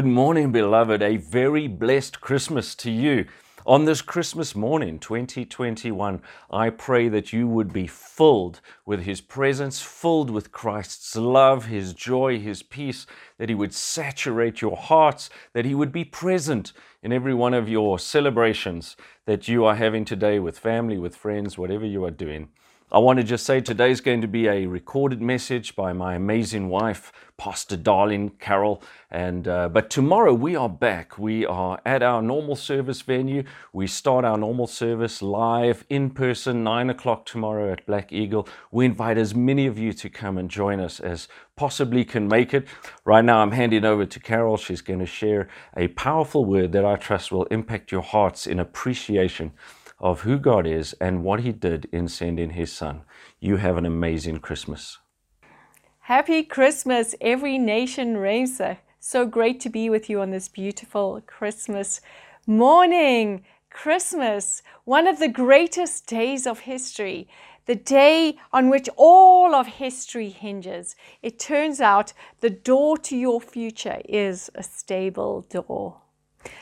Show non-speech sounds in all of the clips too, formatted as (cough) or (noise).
Good morning, beloved. A very blessed Christmas to you. On this Christmas morning, 2021, I pray that you would be filled with His presence, filled with Christ's love, His joy, His peace, that He would saturate your hearts, that He would be present in every one of your celebrations that you are having today with family, with friends, whatever you are doing. I want to just say today's going to be a recorded message by my amazing wife, Pastor Darling Carol. And uh, but tomorrow we are back. We are at our normal service venue. We start our normal service live in person, nine o'clock tomorrow at Black Eagle. We invite as many of you to come and join us as possibly can make it. Right now, I'm handing over to Carol. She's going to share a powerful word that I trust will impact your hearts in appreciation of who God is and what He did in sending His Son. You have an amazing Christmas. Happy Christmas, every nation racer. Uh, so great to be with you on this beautiful Christmas morning. Christmas, one of the greatest days of history, the day on which all of history hinges. It turns out the door to your future is a stable door.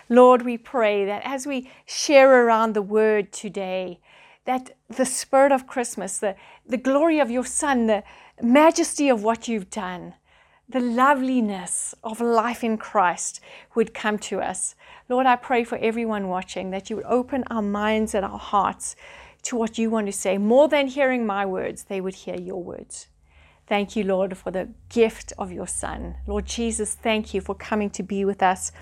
Lord, we pray that as we share around the word today, that the spirit of Christmas, the, the glory of your Son, the majesty of what you've done, the loveliness of life in Christ would come to us. Lord, I pray for everyone watching that you would open our minds and our hearts to what you want to say. More than hearing my words, they would hear your words. Thank you, Lord, for the gift of your Son. Lord Jesus, thank you for coming to be with us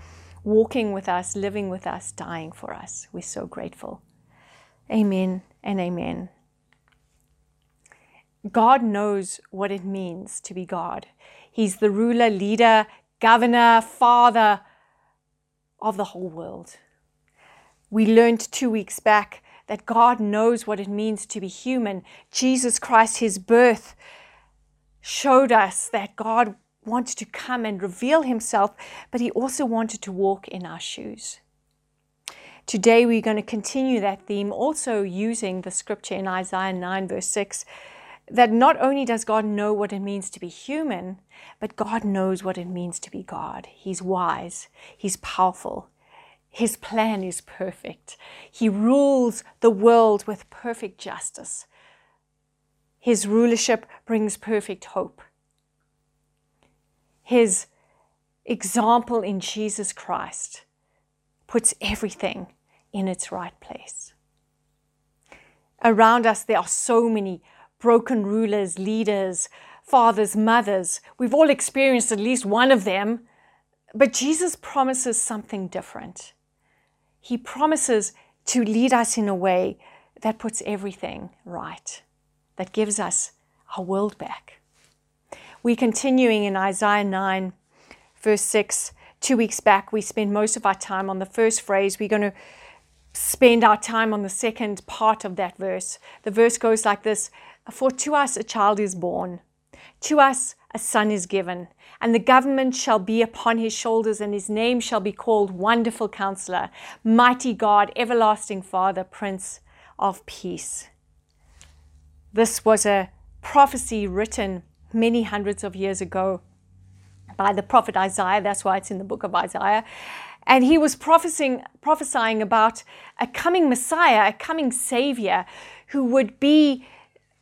walking with us, living with us, dying for us. We're so grateful. Amen and amen. God knows what it means to be God. He's the ruler, leader, governor, father of the whole world. We learned two weeks back that God knows what it means to be human. Jesus Christ, his birth, showed us that God wanted to come and reveal himself, but he also wanted to walk in our shoes. Today, we're going to continue that theme, also using the scripture in Isaiah 9, verse 6, that not only does God know what it means to be human, but God knows what it means to be God. He's wise, He's powerful, His plan is perfect. He rules the world with perfect justice. His rulership brings perfect hope his example in Jesus Christ puts everything in its right place. Around us, there are so many broken rulers, leaders, fathers, mothers. We've all experienced at least one of them. But Jesus promises something different. He promises to lead us in a way that puts everything right, that gives us our world back. We're continuing in Isaiah 9, verse 6. Two weeks back, we spent most of our time on the first phrase. We're going to spend our time on the second part of that verse. The verse goes like this For to us a child is born, to us a son is given, and the government shall be upon his shoulders, and his name shall be called Wonderful Counselor, Mighty God, Everlasting Father, Prince of Peace. This was a prophecy written many hundreds of years ago by the prophet Isaiah. That's why it's in the book of Isaiah. And he was prophesying, prophesying about a coming Messiah, a coming Savior who would be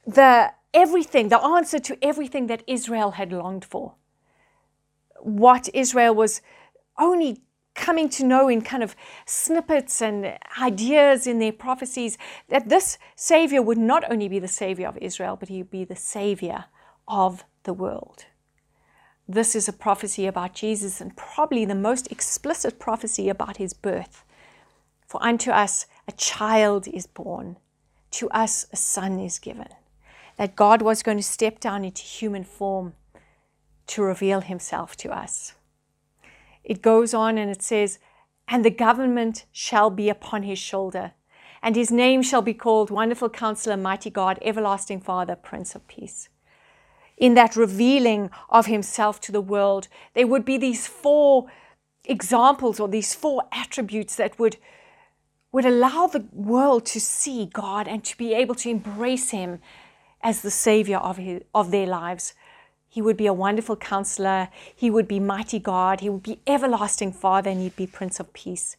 the everything, the answer to everything that Israel had longed for. What Israel was only coming to know in kind of snippets and ideas in their prophecies, that this Savior would not only be the Savior of Israel, but he would be the Savior of the world. This is a prophecy about Jesus and probably the most explicit prophecy about his birth. For unto us a child is born, to us a son is given. That God was going to step down into human form to reveal himself to us. It goes on and it says, And the government shall be upon his shoulder, and his name shall be called Wonderful Counselor, Mighty God, Everlasting Father, Prince of Peace in that revealing of himself to the world, there would be these four examples or these four attributes that would, would allow the world to see God and to be able to embrace him as the Savior of, his, of their lives. He would be a wonderful counselor. He would be mighty God. He would be everlasting Father, and he'd be Prince of Peace.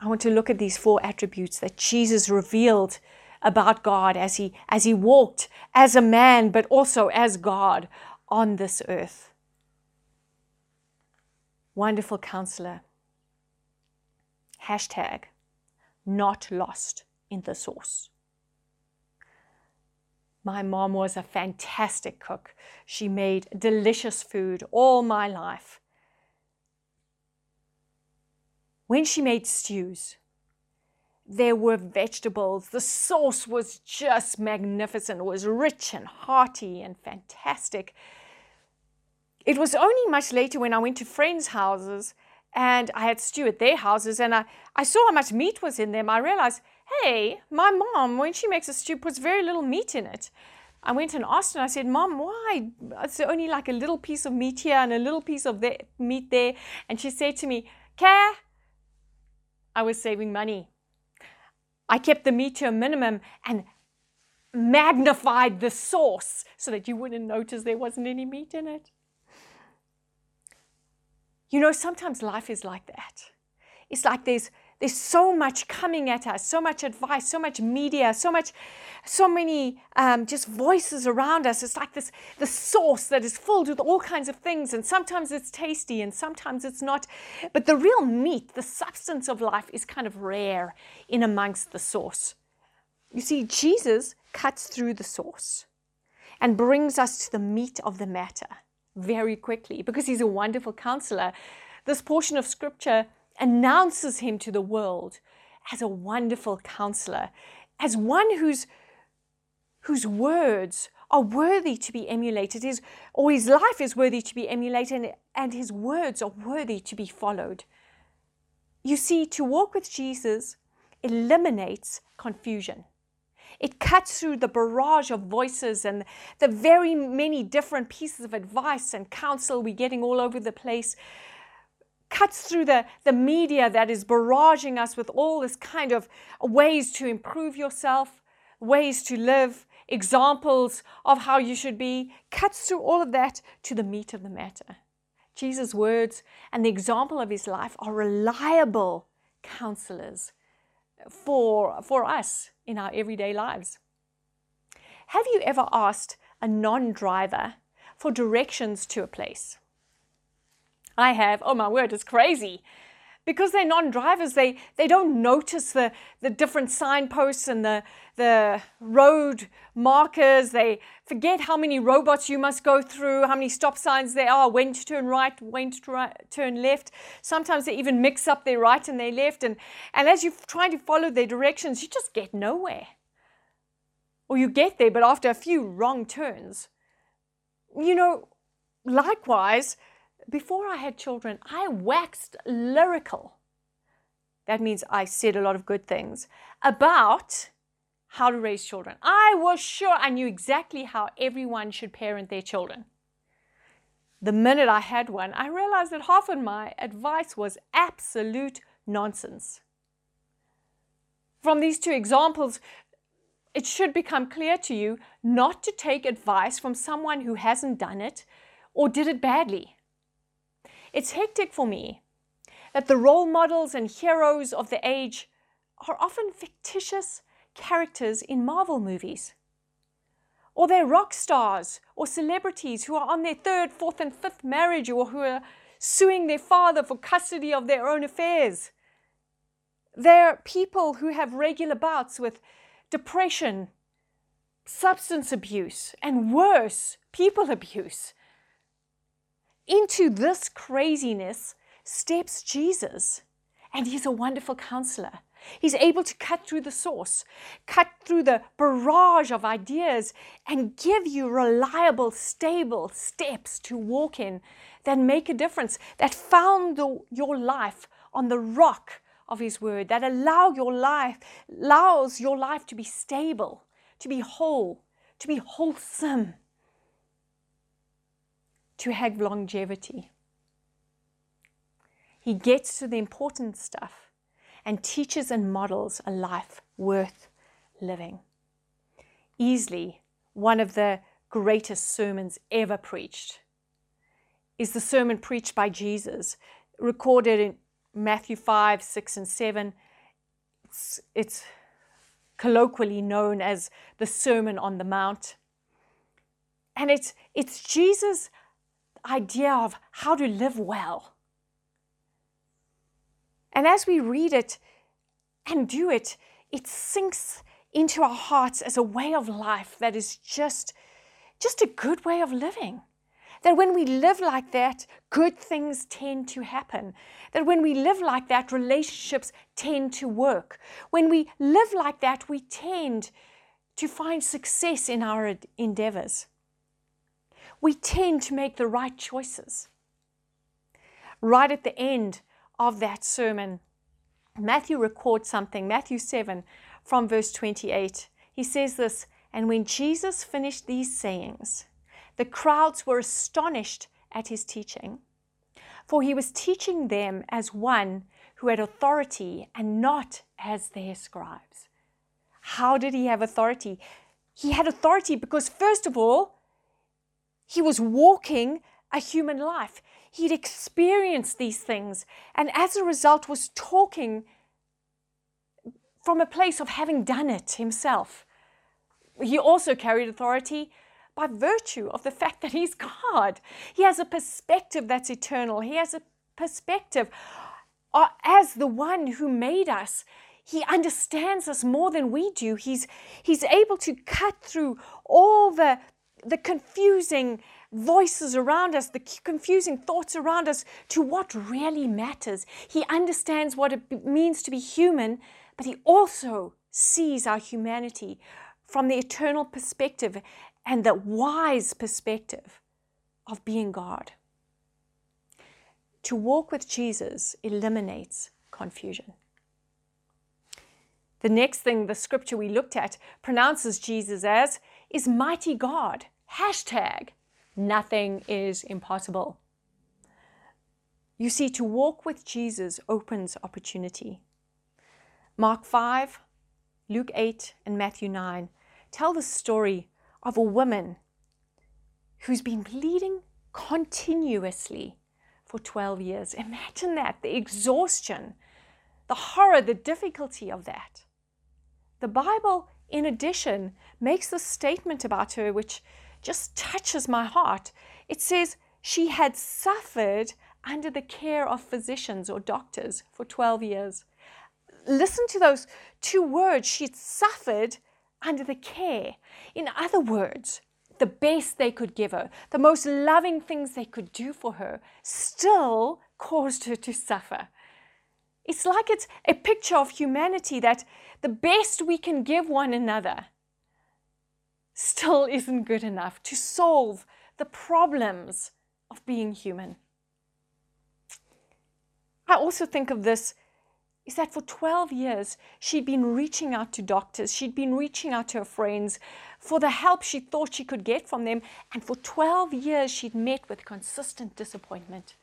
I want to look at these four attributes that Jesus revealed about God as he as he walked as a man but also as God on this earth. Wonderful counselor. Hashtag not lost in the sauce. My mom was a fantastic cook. She made delicious food all my life. When she made stews, there were vegetables. The sauce was just magnificent. It was rich and hearty and fantastic. It was only much later when I went to friends' houses and I had stew at their houses and I, I saw how much meat was in them. I realized hey, my mom, when she makes a stew, puts very little meat in it. I went and asked and I said, Mom, why? It's only like a little piece of meat here and a little piece of meat there. And she said to me, Care, I was saving money. I kept the meat to a minimum and magnified the sauce so that you wouldn't notice there wasn't any meat in it. You know, sometimes life is like that. It's like there's there's so much coming at us, so much advice, so much media, so much, so many um, just voices around us. It's like this the sauce that is filled with all kinds of things, and sometimes it's tasty and sometimes it's not. But the real meat, the substance of life, is kind of rare in amongst the sauce. You see, Jesus cuts through the sauce and brings us to the meat of the matter very quickly because he's a wonderful counselor. This portion of scripture announces him to the world as a wonderful counselor, as one whose, whose words are worthy to be emulated, his, or his life is worthy to be emulated, and, and his words are worthy to be followed. You see, to walk with Jesus eliminates confusion. It cuts through the barrage of voices and the very many different pieces of advice and counsel we're getting all over the place cuts through the, the media that is barraging us with all this kind of ways to improve yourself, ways to live, examples of how you should be, cuts through all of that to the meat of the matter. Jesus' words and the example of his life are reliable counselors for, for us in our everyday lives. Have you ever asked a non driver for directions to a place? I have. Oh my word, it's crazy. Because they're non-drivers, they, they don't notice the, the different signposts and the, the road markers. They forget how many robots you must go through, how many stop signs there are, when to turn right, when to right, turn left. Sometimes they even mix up their right and their left. And, and as you're trying to follow their directions, you just get nowhere. Or you get there, but after a few wrong turns. You know, likewise, before I had children, I waxed lyrical. That means I said a lot of good things about how to raise children. I was sure I knew exactly how everyone should parent their children. The minute I had one, I realized that half of my advice was absolute nonsense. From these two examples, it should become clear to you not to take advice from someone who hasn't done it or did it badly. It's hectic for me that the role models and heroes of the age are often fictitious characters in Marvel movies. Or they're rock stars or celebrities who are on their third, fourth, and fifth marriage or who are suing their father for custody of their own affairs. They're people who have regular bouts with depression, substance abuse, and worse, people abuse into this craziness steps Jesus, and he's a wonderful counselor. He's able to cut through the sauce, cut through the barrage of ideas, and give you reliable, stable steps to walk in that make a difference, that found the, your life on the rock of His Word, that allow your life, allows your life to be stable, to be whole, to be wholesome to have longevity. He gets to the important stuff and teaches and models a life worth living. Easily, one of the greatest sermons ever preached is the sermon preached by Jesus, recorded in Matthew 5, 6, and 7. It's, it's colloquially known as the Sermon on the Mount. And it's, it's Jesus' idea of how to live well. And as we read it and do it, it sinks into our hearts as a way of life that is just, just a good way of living. That when we live like that, good things tend to happen. That when we live like that, relationships tend to work. When we live like that, we tend to find success in our endeavors. We tend to make the right choices. Right at the end of that sermon, Matthew records something, Matthew 7, from verse 28. He says this And when Jesus finished these sayings, the crowds were astonished at his teaching, for he was teaching them as one who had authority and not as their scribes. How did he have authority? He had authority because, first of all, he was walking a human life. He'd experienced these things, and as a result, was talking from a place of having done it himself. He also carried authority by virtue of the fact that he's God. He has a perspective that's eternal. He has a perspective uh, as the one who made us. He understands us more than we do. He's, he's able to cut through all the, the confusing voices around us, the confusing thoughts around us, to what really matters. He understands what it means to be human, but he also sees our humanity from the eternal perspective and the wise perspective of being God. To walk with Jesus eliminates confusion. The next thing the scripture we looked at pronounces Jesus as is mighty God. Hashtag nothing is impossible. You see, to walk with Jesus opens opportunity. Mark 5, Luke 8, and Matthew 9 tell the story of a woman who's been bleeding continuously for 12 years. Imagine that the exhaustion, the horror, the difficulty of that. The Bible, in addition, makes a statement about her which just touches my heart. It says she had suffered under the care of physicians or doctors for 12 years. Listen to those two words. She'd suffered under the care. In other words, the best they could give her, the most loving things they could do for her, still caused her to suffer. It's like it's a picture of humanity that the best we can give one another still (laughs) isn't good enough to solve the problems of being human. I also think of this is that for 12 years, she'd been reaching out to doctors, she'd been reaching out to her friends for the help she thought she could get from them. And for 12 years, she'd met with consistent disappointment.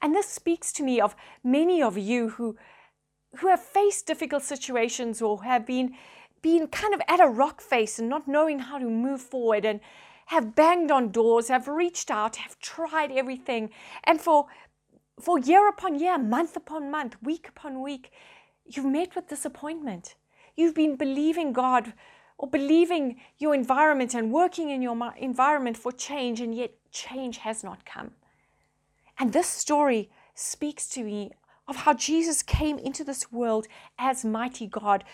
And this speaks to me of many of you who, who have faced difficult situations or have been, been kind of at a rock face and not knowing how to move forward and have banged on doors, have reached out, have tried everything. And for for year upon year, month upon month, week upon week, you've met with disappointment. You've been believing God or believing your environment and working in your environment for change, and yet change has not come. And this story speaks to me of how Jesus came into this world as mighty God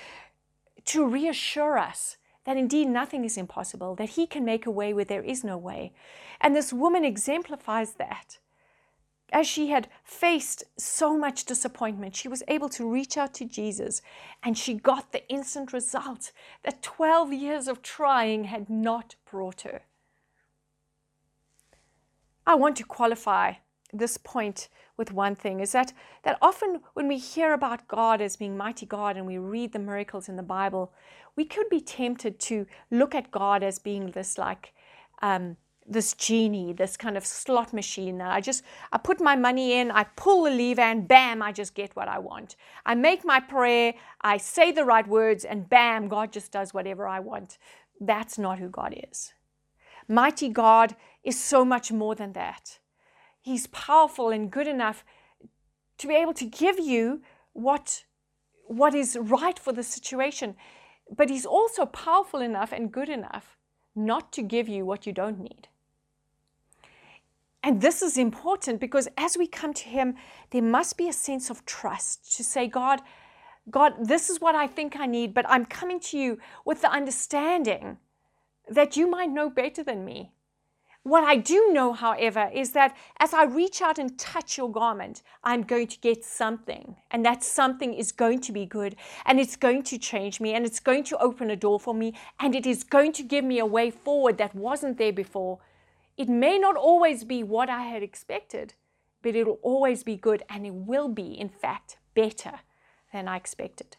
to reassure us that indeed nothing is impossible, that He can make a way where there is no way. And this woman exemplifies that as she had faced so much disappointment, she was able to reach out to Jesus and she got the instant result that 12 years of trying had not brought her. I want to qualify this point with one thing is that, that often when we hear about God as being mighty God and we read the miracles in the Bible, we could be tempted to look at God as being this like um, this genie, this kind of slot machine. That I just I put my money in, I pull the lever, and bam, I just get what I want. I make my prayer, I say the right words, and bam, God just does whatever I want. That's not who God is. Mighty God is so much more than that. He's powerful and good enough to be able to give you what, what is right for the situation. But He's also powerful enough and good enough not to give you what you don't need. And this is important because as we come to Him, there must be a sense of trust to say, God, God, this is what I think I need, but I'm coming to you with the understanding that you might know better than me. What I do know, however, is that as I reach out and touch your garment, I'm going to get something. And that something is going to be good. And it's going to change me. And it's going to open a door for me. And it is going to give me a way forward that wasn't there before. It may not always be what I had expected, but it'll always be good. And it will be, in fact, better than I expected.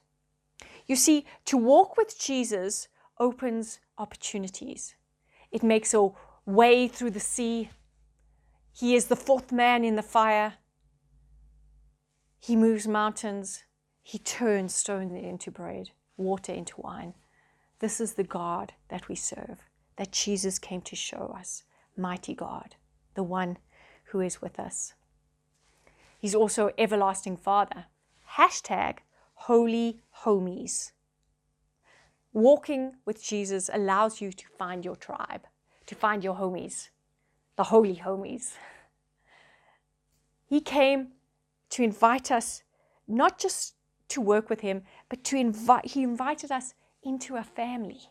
You see, to walk with Jesus opens opportunities. It makes a way through the sea. He is the fourth man in the fire. He moves mountains. He turns stone into bread, water into wine. This is the God that we serve, that Jesus came to show us. Mighty God, the one who is with us. He's also everlasting Father. Hashtag holy homies. Walking with Jesus allows you to find your tribe to find your homies, the holy homies. He came to invite us not just to work with him, but to invite he invited us into a family.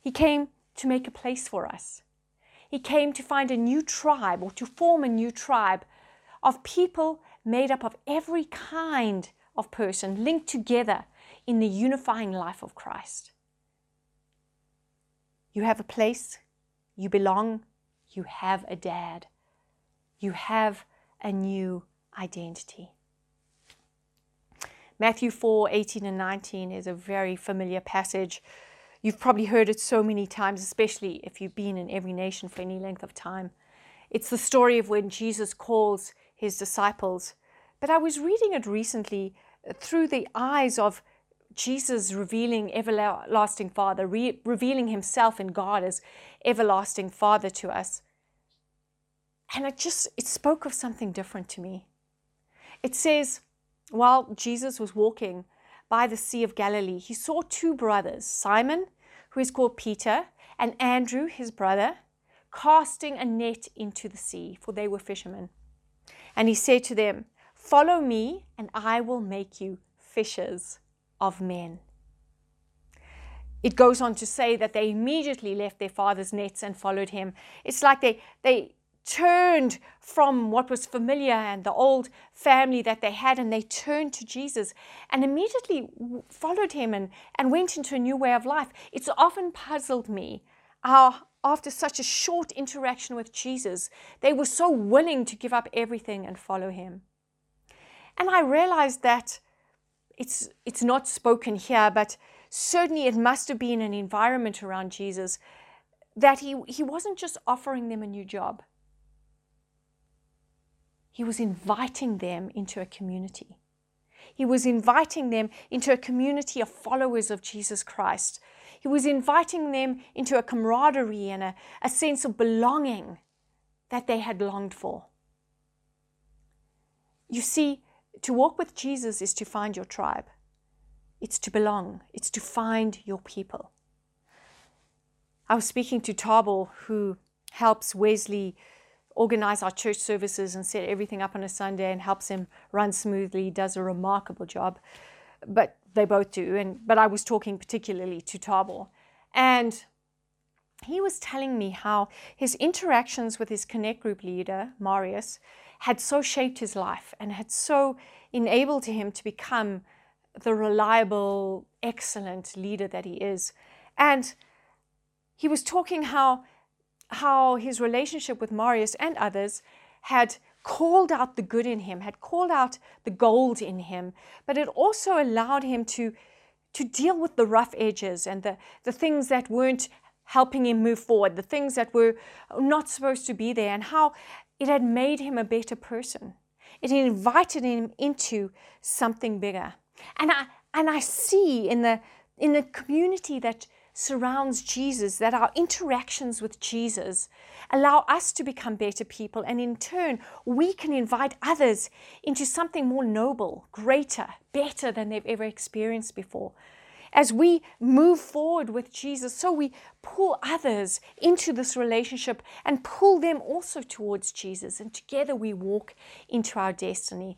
He came to make a place for us. He came to find a new tribe or to form a new tribe of people made up of every kind of person linked together in the unifying life of Christ. You have a place, you belong, you have a dad, you have a new identity. Matthew 4 18 and 19 is a very familiar passage. You've probably heard it so many times, especially if you've been in every nation for any length of time. It's the story of when Jesus calls his disciples. But I was reading it recently uh, through the eyes of Jesus revealing everlasting Father, re- revealing himself in God as everlasting Father to us. And it just it spoke of something different to me. It says, while Jesus was walking by the Sea of Galilee, he saw two brothers, Simon, who is called Peter, and Andrew, his brother, casting a net into the sea, for they were fishermen. And he said to them, Follow me, and I will make you fishers of men. It goes on to say that they immediately left their father's nets and followed him. It's like they, they turned from what was familiar and the old family that they had and they turned to Jesus and immediately followed him and, and went into a new way of life. It's often puzzled me how, after such a short interaction with Jesus, they were so willing to give up everything and follow him. And I realized that it's, it's not spoken here, but certainly it must have been an environment around Jesus that he, he wasn't just offering them a new job, he was inviting them into a community. He was inviting them into a community of followers of Jesus Christ. He was inviting them into a camaraderie and a, a sense of belonging that they had longed for. You see, to walk with Jesus is to find your tribe, it's to belong, it's to find your people. I was speaking to Thabo, who helps Wesley organize our church services and set everything up on a Sunday and helps him run smoothly. He does a remarkable job. But they both do. And but I was talking particularly to Thabo. And he was telling me how his interactions with his Connect group leader, Marius, had so shaped his life and had so enabled him to become the reliable, excellent leader that he is. And he was talking how, how his relationship with Marius and others had called out the good in him, had called out the gold in him, but it also allowed him to, to deal with the rough edges and the, the things that weren't helping him move forward, the things that were not supposed to be there, and how it had made him a better person. It invited him into something bigger. And I and I see in the in the community that surrounds Jesus, that our interactions with Jesus allow us to become better people, and in turn, we can invite others into something more noble, greater, better than they've ever experienced before. As we move forward with Jesus, so we pull others into this relationship and pull them also towards Jesus, and together we walk into our destiny.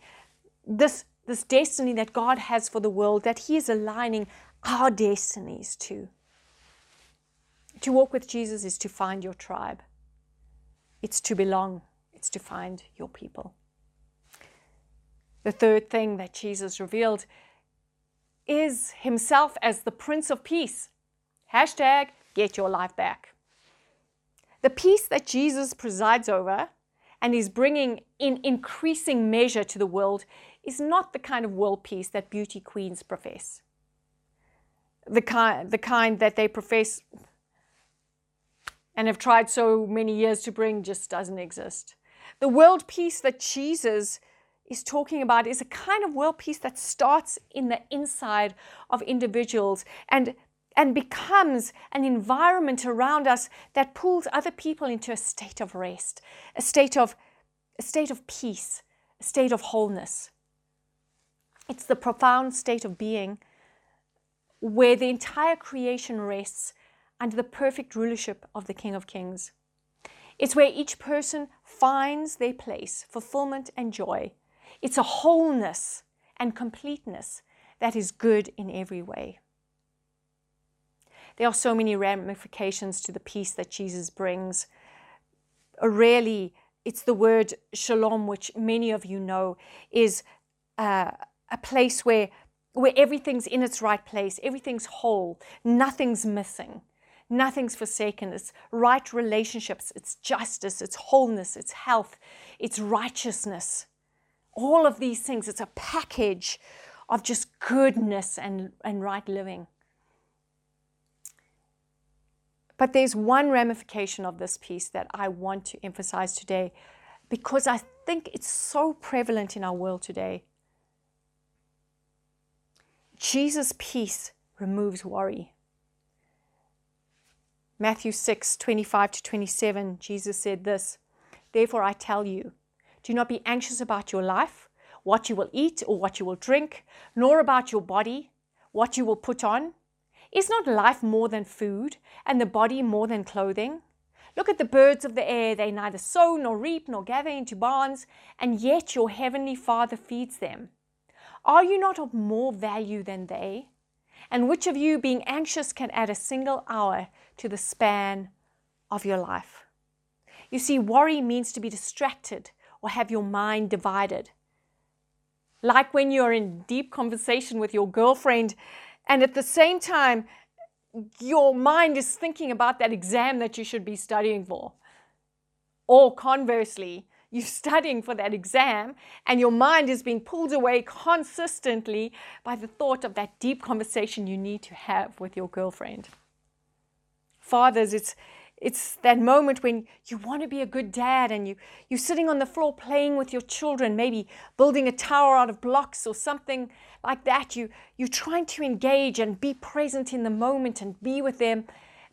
This, this destiny that God has for the world, that He is aligning our destinies to. To walk with Jesus is to find your tribe, it's to belong, it's to find your people. The third thing that Jesus revealed is himself as the Prince of Peace. Hashtag get your life back. The peace that Jesus presides over and is bringing in increasing measure to the world is not the kind of world peace that beauty queens profess. The kind, the kind that they profess and have tried so many years to bring just doesn't exist. The world peace that Jesus is talking about is a kind of world peace that starts in the inside of individuals and and becomes an environment around us that pulls other people into a state of rest, a state of a state of peace, a state of wholeness. It's the profound state of being where the entire creation rests under the perfect rulership of the King of Kings. It's where each person finds their place, fulfillment, and joy. It's a wholeness and completeness that is good in every way. There are so many ramifications to the peace that Jesus brings. Really, it's the word shalom, which many of you know is uh, a place where, where everything's in its right place, everything's whole, nothing's missing. Nothing's forsaken. It's right relationships, it's justice, it's wholeness, it's health, it's righteousness. All of these things, it's a package of just goodness and, and right living. But there's one ramification of this peace that I want to emphasize today because I think it's so prevalent in our world today. Jesus' peace removes worry. Matthew 6 25 to 27, Jesus said this Therefore I tell you, do not be anxious about your life, what you will eat or what you will drink, nor about your body, what you will put on. Is not life more than food, and the body more than clothing? Look at the birds of the air, they neither sow nor reap nor gather into barns, and yet your heavenly Father feeds them. Are you not of more value than they? And which of you, being anxious, can add a single hour to the span of your life? You see, worry means to be distracted or have your mind divided. Like when you're in deep conversation with your girlfriend, and at the same time, your mind is thinking about that exam that you should be studying for. Or conversely, you're (laughs) studying for that exam and your mind is being pulled away consistently by the thought of that deep conversation you need to have with your girlfriend. Fathers, it's it's that moment when you want to be a good dad and you, you're sitting on the floor playing with your children, maybe building a tower out of blocks or something like that. You, you're trying to engage and be present in the moment and be with them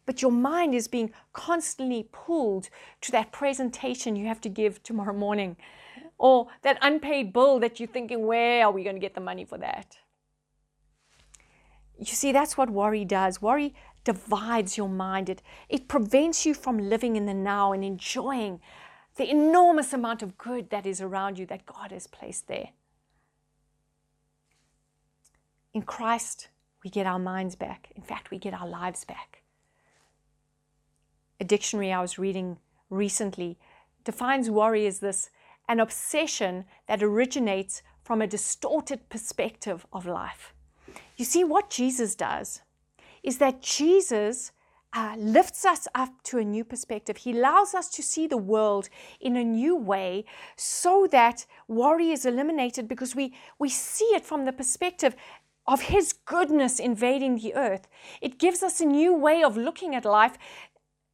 but your mind is being constantly pulled to that presentation you have to give tomorrow morning or that unpaid bill that you're thinking, where are we going to get the money for that? You see, that's what worry does. Worry divides your mind, it, it prevents you from living in the now and enjoying the enormous amount of good that is around you that God has placed there. In Christ, we get our minds back. In fact, we get our lives back a dictionary I was reading recently defines worry as this an obsession that originates from a distorted perspective of life. You see, what Jesus does is that Jesus uh, lifts us up to a new perspective. He allows us to see the world in a new way so that worry is eliminated because we, we see it from the perspective of His goodness invading the earth. It gives us a new way of looking at life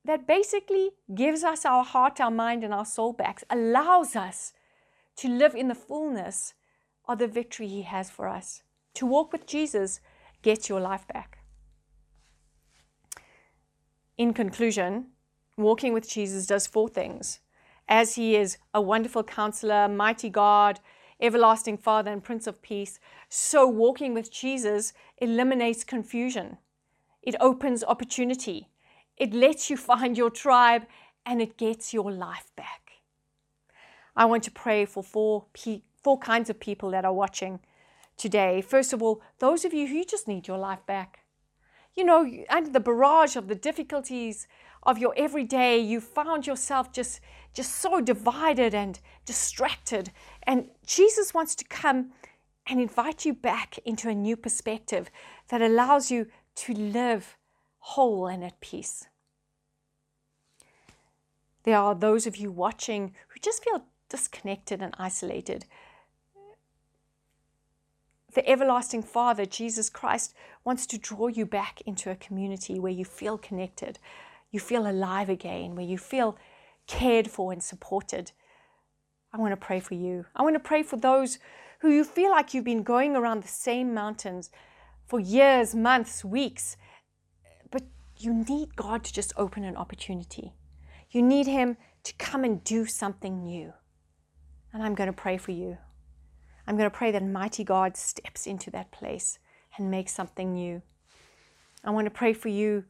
that basically gives us our heart, our mind, and our soul back, allows us to live in the fullness of the victory He has for us. To walk with Jesus gets your life back. In conclusion, walking with Jesus does four things. As he is a wonderful counselor, mighty God, everlasting Father, and Prince of Peace, so walking with Jesus eliminates confusion. It opens opportunity. It lets you find your tribe and it gets your life back. I want to pray for four, pe- four kinds of people that are watching today. First of all, those of you who just need your life back. You know, under the barrage of the difficulties of your everyday, you found yourself just, just so divided and distracted. And Jesus wants to come and invite you back into a new perspective that allows you to live whole and at peace. There are those of you watching who just feel disconnected and isolated. The everlasting Father, Jesus Christ, wants to draw you back into a community where you feel connected, you feel alive again, where you feel cared for and supported. I want to pray for you. I want to pray for those who you feel like you've been going around the same mountains for years, months, weeks, but you need God to just open an opportunity. You need Him to come and do something new. And I'm going to pray for you. I'm going to pray that mighty God steps into that place and makes something new. I want to pray for you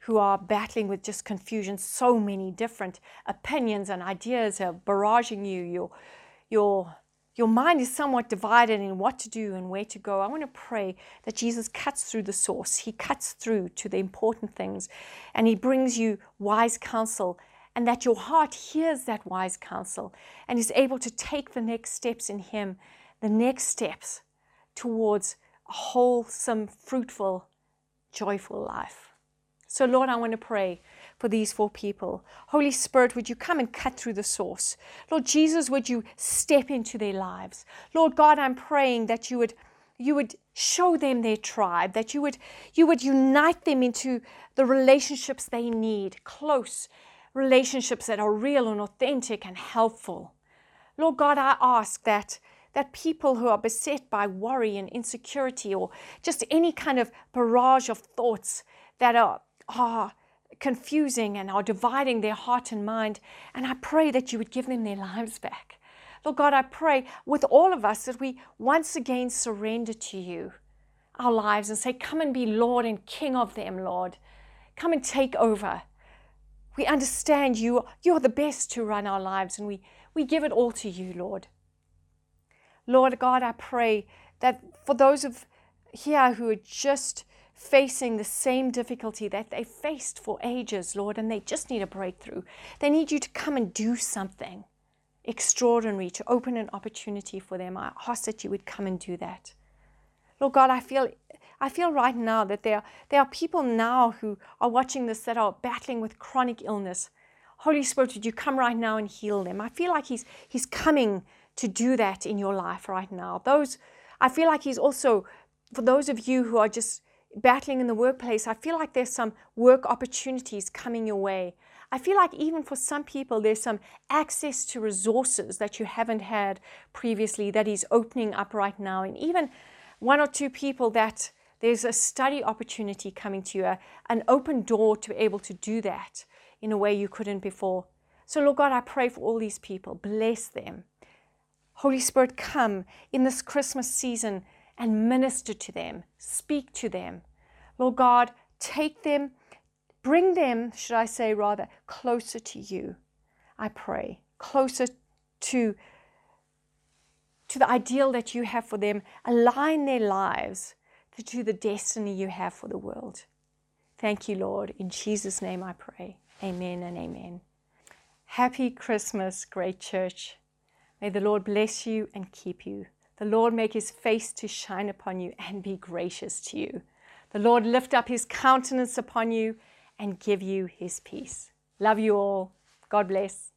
who are battling with just confusion. So many different opinions and ideas are barraging you. Your, your, your mind is somewhat divided in what to do and where to go. I want to pray that Jesus cuts through the sauce. He cuts through to the important things and He brings you wise counsel and that your heart hears that wise counsel and is able to take the next steps in Him the next steps towards a wholesome, fruitful, joyful life. So, Lord, I want to pray for these four people. Holy Spirit, would you come and cut through the sauce? Lord Jesus, would you step into their lives? Lord God, I'm praying that you would you would show them their tribe, that you would you would unite them into the relationships they need, close relationships that are real and authentic and helpful. Lord God, I ask that that people who are beset by worry and insecurity or just any kind of barrage of thoughts that are, are confusing and are dividing their heart and mind. And I pray that you would give them their lives back. Lord God, I pray with all of us that we once again surrender to you our lives and say, Come and be Lord and King of them, Lord. Come and take over. We understand you, you're the best to run our lives, and we, we give it all to you, Lord. Lord God, I pray that for those of here who are just facing the same difficulty that they faced for ages, Lord, and they just need a breakthrough, they need you to come and do something extraordinary to open an opportunity for them. I ask that you would come and do that. Lord God, I feel I feel right now that there, there are people now who are watching this that are battling with chronic illness. Holy Spirit, would you come right now and heal them? I feel like He's He's coming to do that in your life right now. Those, I feel like He's also, for those of you who are just battling in the workplace, I feel like there's some work opportunities coming your way. I feel like even for some people, there's some access to resources that you haven't had previously that He's opening up right now. And even one or two people that there's a study opportunity coming to you, an open door to be able to do that in a way you couldn't before. So, Lord God, I pray for all these people. Bless them. Holy Spirit, come in this Christmas season and minister to them, speak to them. Lord God, take them, bring them, should I say rather, closer to you. I pray, closer to, to the ideal that you have for them. Align their lives to the destiny you have for the world. Thank you, Lord. In Jesus' name I pray. Amen and amen. Happy Christmas, great church. May the Lord bless you and keep you. The Lord make his face to shine upon you and be gracious to you. The Lord lift up his countenance upon you and give you his peace. Love you all. God bless.